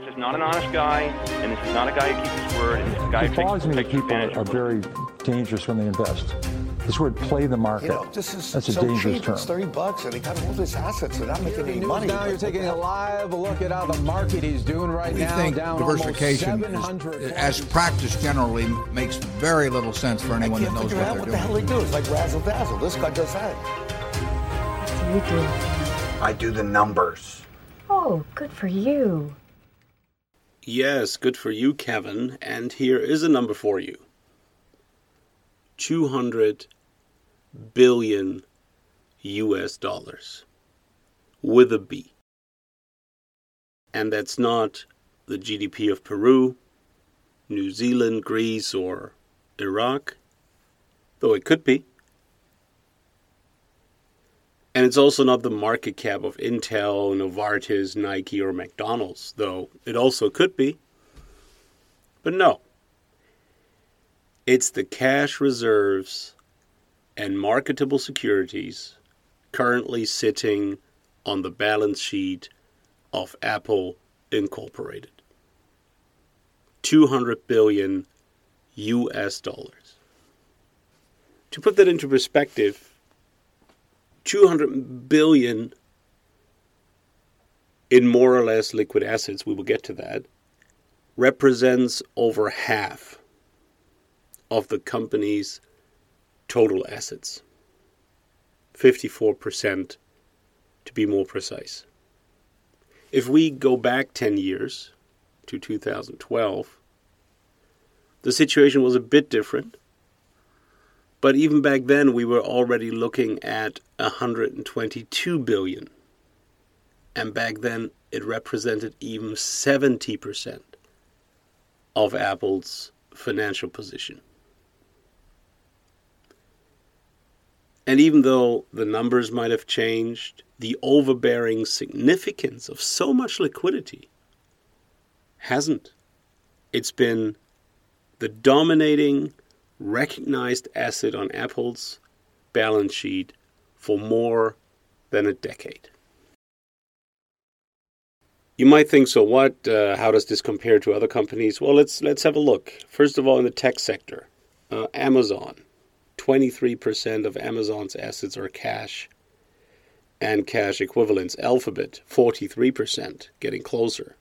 this is not an honest guy, and this is not a guy who keeps his word, and this is a guy who follows takes, me that people advantage are very dangerous when they invest. This word play the market. You know, this is That's a so dangerous cheap. term. It's 30 bucks, and he got all these assets. They're not making any money. Now you're taking a live look at how the market is doing right We now. think down diversification, almost is, 700 as practice generally, makes very little sense for anyone that can't knows figure what out they're what the doing. hell they do. It's like razzle dazzle. This guy does that. What do you do? I do the numbers. Oh, good for you. Yes, good for you, Kevin. And here is a number for you 200 billion US dollars with a B. And that's not the GDP of Peru, New Zealand, Greece, or Iraq, though it could be. And it's also not the market cap of Intel, Novartis, Nike, or McDonald's, though it also could be. But no. It's the cash reserves and marketable securities currently sitting on the balance sheet of Apple Incorporated. 200 billion US dollars. To put that into perspective, 200 billion in more or less liquid assets, we will get to that, represents over half of the company's total assets. 54% to be more precise. If we go back 10 years to 2012, the situation was a bit different. But even back then, we were already looking at 122 billion. And back then, it represented even 70% of Apple's financial position. And even though the numbers might have changed, the overbearing significance of so much liquidity hasn't. It's been the dominating, recognized asset on Apple's balance sheet for more than a decade. You might think, so what? Uh, how does this compare to other companies? Well, let's let's have a look. First of all, in the tech sector, uh, Amazon, 23% of Amazon's assets are cash and cash equivalents. Alphabet, 43%, getting closer.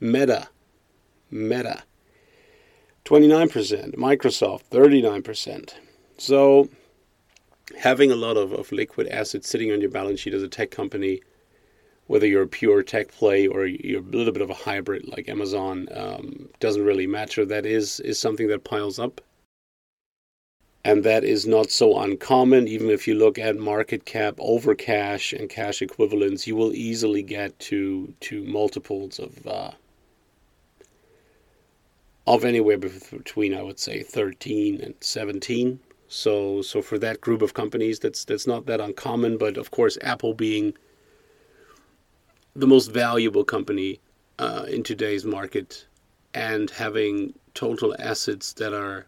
Meta, Meta, 29%. Microsoft, 39%. So, having a lot of, of liquid assets sitting on your balance sheet as a tech company, whether you're a pure tech play or you're a little bit of a hybrid like Amazon, um, doesn't really matter. That is, is something that piles up and that is not so uncommon. Even if you look at market cap over cash and cash equivalents, you will easily get to to multiples of uh, of anywhere between I would say 13 and 17. So so for that group of companies, that's that's not that uncommon. But of course, Apple being the most valuable company uh, in today's market and having total assets that are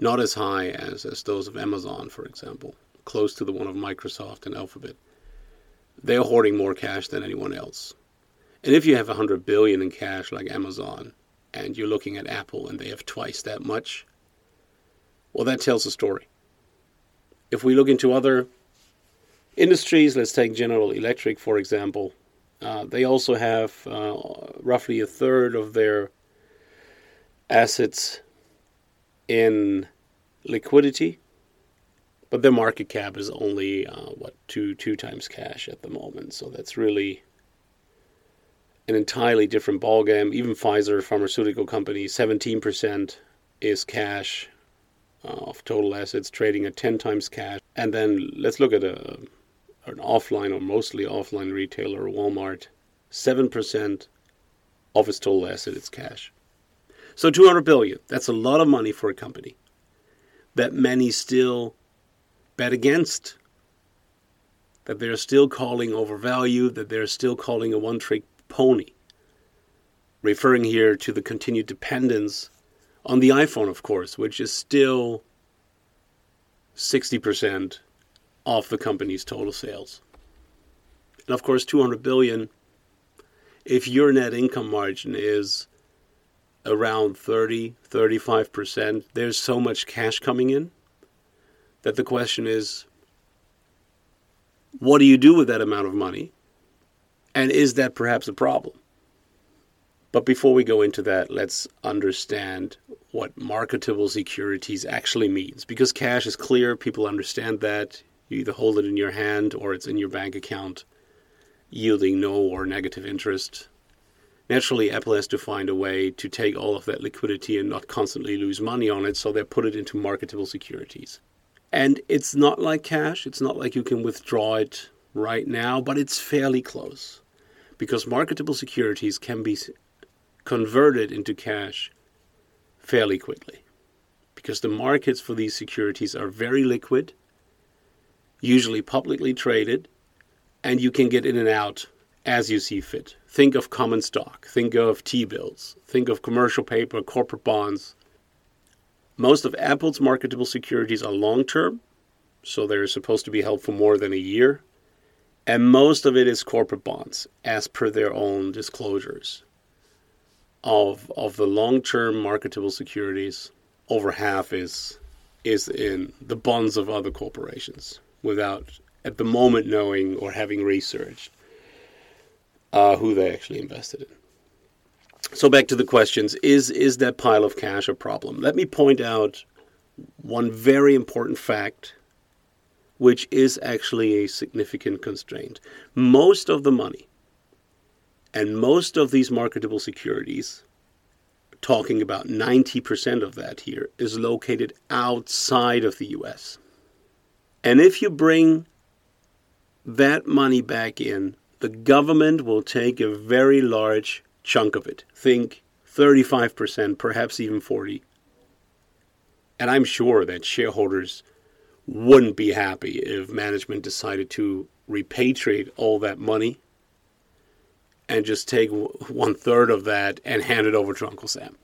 not as high as, as those of Amazon, for example, close to the one of Microsoft and Alphabet. They're hoarding more cash than anyone else. And if you have 100 billion in cash like Amazon, and you're looking at Apple and they have twice that much, well, that tells a story. If we look into other industries, let's take General Electric, for example, uh, they also have uh, roughly a third of their assets in liquidity, but their market cap is only uh, what two two times cash at the moment. So that's really an entirely different ballgame. Even Pfizer, pharmaceutical company, seventeen percent is cash uh, of total assets, trading at ten times cash. And then let's look at a an offline or mostly offline retailer, Walmart, seven percent of its total asset is cash. So 200 billion, that's a lot of money for a company that many still bet against. That they're still calling overvalued, that they're still calling a one trick pony. Referring here to the continued dependence on the iPhone, of course, which is still 60% of the company's total sales. And of course, 200 billion if your net income margin is around 30, 35%, there's so much cash coming in that the question is what do you do with that amount of money? And is that perhaps a problem? But before we go into that, let's understand what marketable securities actually means. Because cash is clear, people understand that. You either hold it in your hand or it's in your bank account, yielding no or negative interest. Naturally, Apple has to find a way to take all of that liquidity and not constantly lose money on it, so they put it into marketable securities. And it's not like cash, it's not like you can withdraw it right now, but it's fairly close. Because marketable securities can be converted into cash fairly quickly. Because the markets for these securities are very liquid, usually publicly traded, and you can get in and out as you see fit. Think of common stock, think of T bills, think of commercial paper, corporate bonds. Most of Apple's marketable securities are long term, so they're supposed to be held for more than a year. And most of it is corporate bonds, as per their own disclosures. Of, of the long term marketable securities, over half is, is in the bonds of other corporations without, at the moment, knowing or having researched uh, who they actually invested in. So back to the questions: Is is that pile of cash a problem? Let me point out one very important fact, which is actually a significant constraint. Most of the money and most of these marketable securities, talking about 90% of that here, is located outside of the US. And if you bring that money back in, the government will take a very large chunk of it. Think 35%, perhaps even 40. And I'm sure that shareholders wouldn't be happy if management decided to repatriate all that money and just take one third of that and hand it over to Uncle Sam.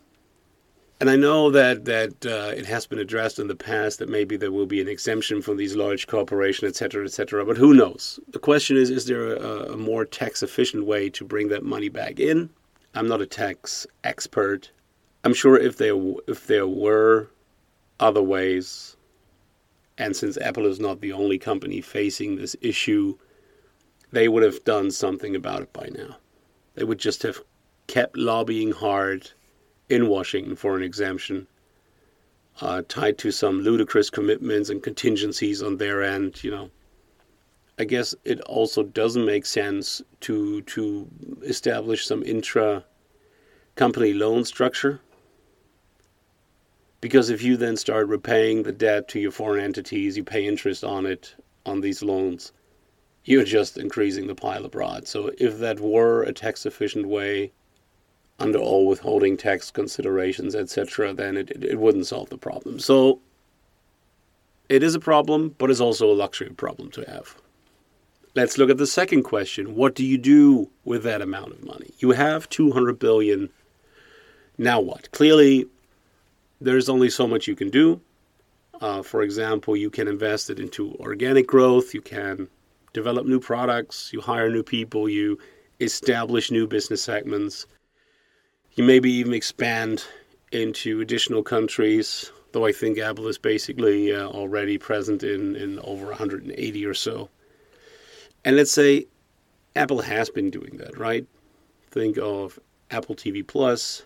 And I know that that uh, it has been addressed in the past that maybe there will be an exemption from these large corporations, et cetera, et cetera. But who knows? The question is: Is there a, a more tax efficient way to bring that money back in? I'm not a tax expert. I'm sure if there if there were other ways, and since Apple is not the only company facing this issue, they would have done something about it by now. They would just have kept lobbying hard in Washington for an exemption, uh, tied to some ludicrous commitments and contingencies on their end. You know, I guess it also doesn't make sense to to establish some intra company loan structure because if you then start repaying the debt to your foreign entities, you pay interest on it on these loans. You're just increasing the pile abroad. So if that were a tax efficient way under all withholding tax considerations, etc., then it, it, it wouldn't solve the problem. So it is a problem, but it's also a luxury problem to have. Let's look at the second question. What do you do with that amount of money? You have 200 billion. Now what? Clearly, there's only so much you can do. Uh, for example, you can invest it into organic growth, you can develop new products, you hire new people, you establish new business segments you maybe even expand into additional countries, though I think Apple is basically uh, already present in, in over 180 or so. And let's say Apple has been doing that, right? Think of Apple TV Plus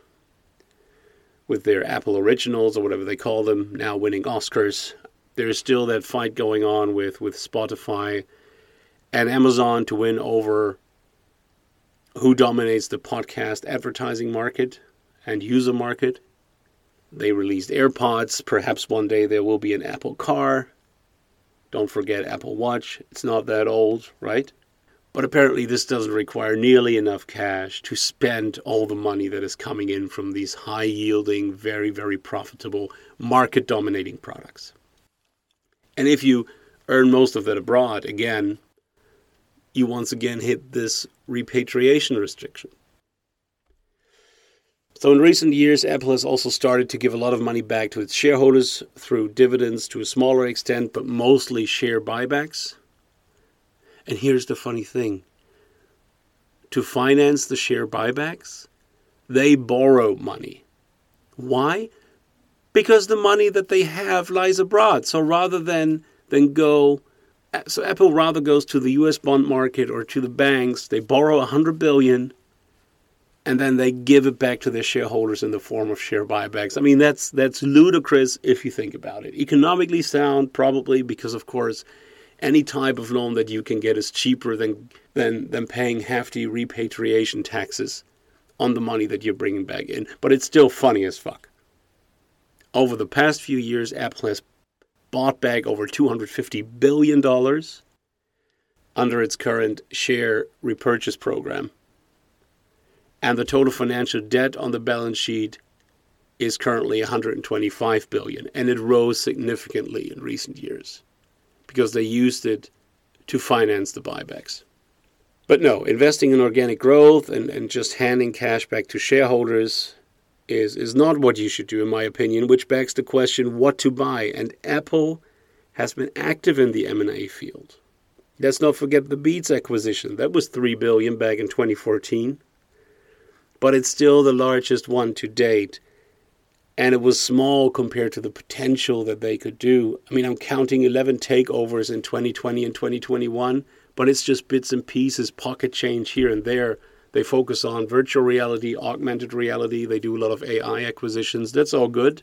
with their Apple Originals or whatever they call them, now winning Oscars. There's still that fight going on with, with Spotify and Amazon to win over who dominates the podcast advertising market and user market. They released AirPods. Perhaps one day there will be an Apple car. Don't forget Apple Watch. It's not that old, right? But apparently, this doesn't require nearly enough cash to spend all the money that is coming in from these high yielding, very, very profitable, market dominating products. And if you earn most of that abroad, again, you once again hit this repatriation restriction. So, in recent years, Apple has also started to give a lot of money back to its shareholders through dividends to a smaller extent, but mostly share buybacks. And here's the funny thing to finance the share buybacks, they borrow money. Why? Because the money that they have lies abroad. So rather than than go so Apple rather goes to the US bond market or to the banks, they borrow 100 billion and then they give it back to their shareholders in the form of share buybacks. I mean that's that's ludicrous if you think about it. Economically sound probably because of course any type of loan that you can get is cheaper than than than paying hefty repatriation taxes on the money that you're bringing back in. But it's still funny as fuck. Over the past few years, Apple has bought back over $250 billion under its current share repurchase program. And the total financial debt on the balance sheet is currently 125 billion and it rose significantly in recent years because they used it to finance the buybacks. But no, investing in organic growth and, and just handing cash back to shareholders is is not what you should do, in my opinion. Which begs the question: what to buy? And Apple has been active in the M&A field. Let's not forget the Beats acquisition. That was three billion back in 2014, but it's still the largest one to date. And it was small compared to the potential that they could do. I mean, I'm counting 11 takeovers in 2020 and 2021, but it's just bits and pieces, pocket change here and there they focus on virtual reality, augmented reality. They do a lot of AI acquisitions. That's all good.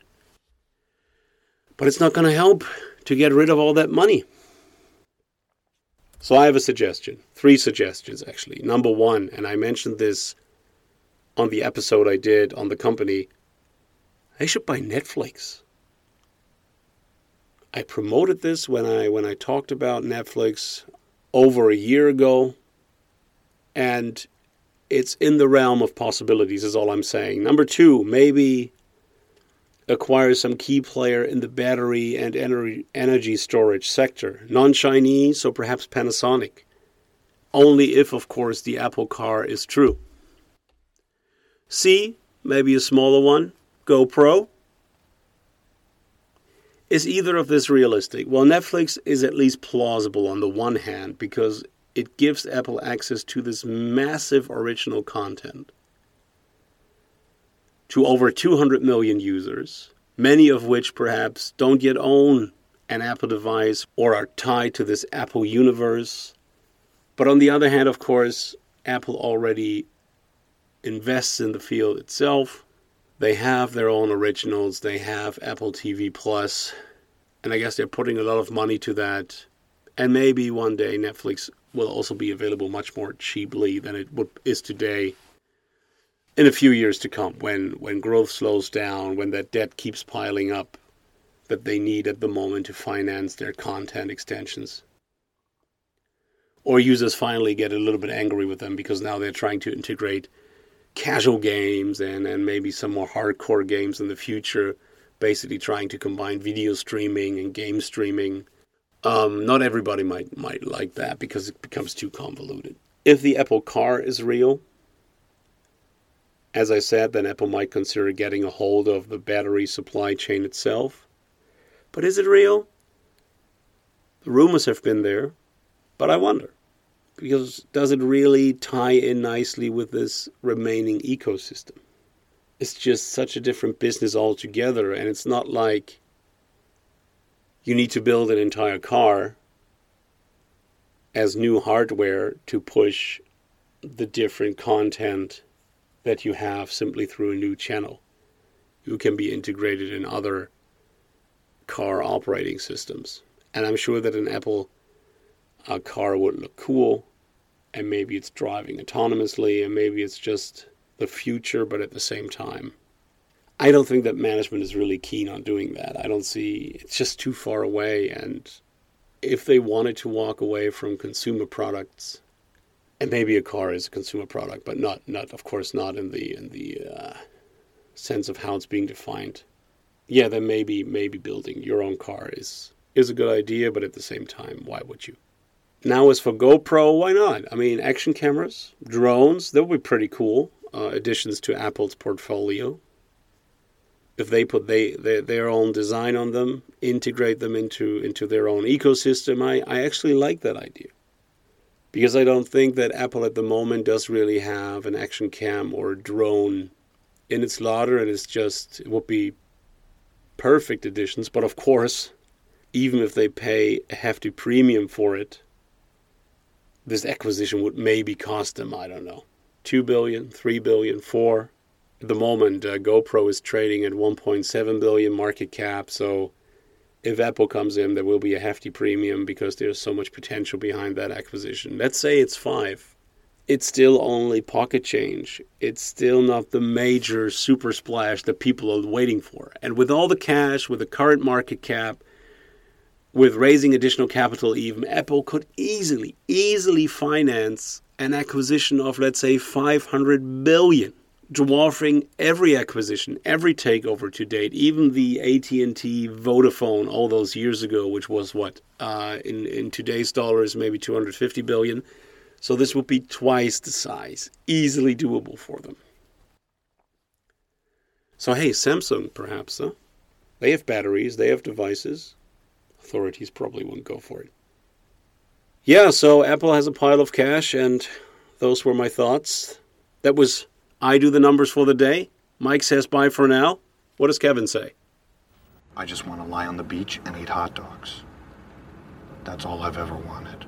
But it's not going to help to get rid of all that money. So I have a suggestion. Three suggestions, actually. Number one, and I mentioned this on the episode I did on the company, they should buy Netflix. I promoted this when I when I talked about Netflix over a year ago and it's in the realm of possibilities, is all I'm saying. Number two, maybe acquire some key player in the battery and energy storage sector, non Chinese, so perhaps Panasonic. Only if, of course, the Apple car is true. C, maybe a smaller one, GoPro. Is either of this realistic? Well, Netflix is at least plausible on the one hand because it gives Apple access to this massive original content to over 200 million users, many of which perhaps don't yet own an Apple device or are tied to this Apple universe. But on the other hand, of course, Apple already invests in the field itself. They have their own originals, they have Apple TV Plus, and I guess they're putting a lot of money to that. And maybe one day Netflix will also be available much more cheaply than it is today in a few years to come when, when growth slows down, when that debt keeps piling up that they need at the moment to finance their content extensions. Or users finally get a little bit angry with them because now they're trying to integrate casual games and, and maybe some more hardcore games in the future, basically trying to combine video streaming and game streaming um, not everybody might might like that because it becomes too convoluted. If the Apple Car is real, as I said, then Apple might consider getting a hold of the battery supply chain itself. But is it real? The rumors have been there, but I wonder because does it really tie in nicely with this remaining ecosystem? It's just such a different business altogether, and it's not like you need to build an entire car as new hardware to push the different content that you have simply through a new channel. You can be integrated in other car operating systems. And I'm sure that an Apple uh, car would look cool, and maybe it's driving autonomously, and maybe it's just the future, but at the same time, I don't think that management is really keen on doing that. I don't see it's just too far away. And if they wanted to walk away from consumer products, and maybe a car is a consumer product, but not not of course not in the in the uh, sense of how it's being defined. Yeah, then maybe maybe building your own car is is a good idea, but at the same time, why would you? Now, as for GoPro, why not? I mean, action cameras, drones, that would be pretty cool uh, additions to Apple's portfolio if they put they, they, their own design on them, integrate them into into their own ecosystem, I, I actually like that idea. because I don't think that Apple at the moment does really have an action cam or drone in its larder, and it's just it would be perfect additions. But of course, even if they pay a hefty premium for it, this acquisition would maybe cost them I don't know two billion, three billion, four. At the moment, uh, GoPro is trading at 1.7 billion market cap, so if Apple comes in, there will be a hefty premium because there's so much potential behind that acquisition. Let's say it's five. It's still only pocket change. It's still not the major super splash that people are waiting for. And with all the cash, with the current market cap, with raising additional capital, even Apple could easily, easily finance an acquisition of, let's say, 500 billion dwarfing every acquisition, every takeover to date, even the AT&T Vodafone all those years ago, which was what uh, in in today's dollars maybe 250 billion. So this would be twice the size, easily doable for them. So hey, Samsung perhaps, huh? They have batteries, they have devices. Authorities probably wouldn't go for it. Yeah, so Apple has a pile of cash, and those were my thoughts. That was I do the numbers for the day. Mike says bye for now. What does Kevin say? I just want to lie on the beach and eat hot dogs. That's all I've ever wanted.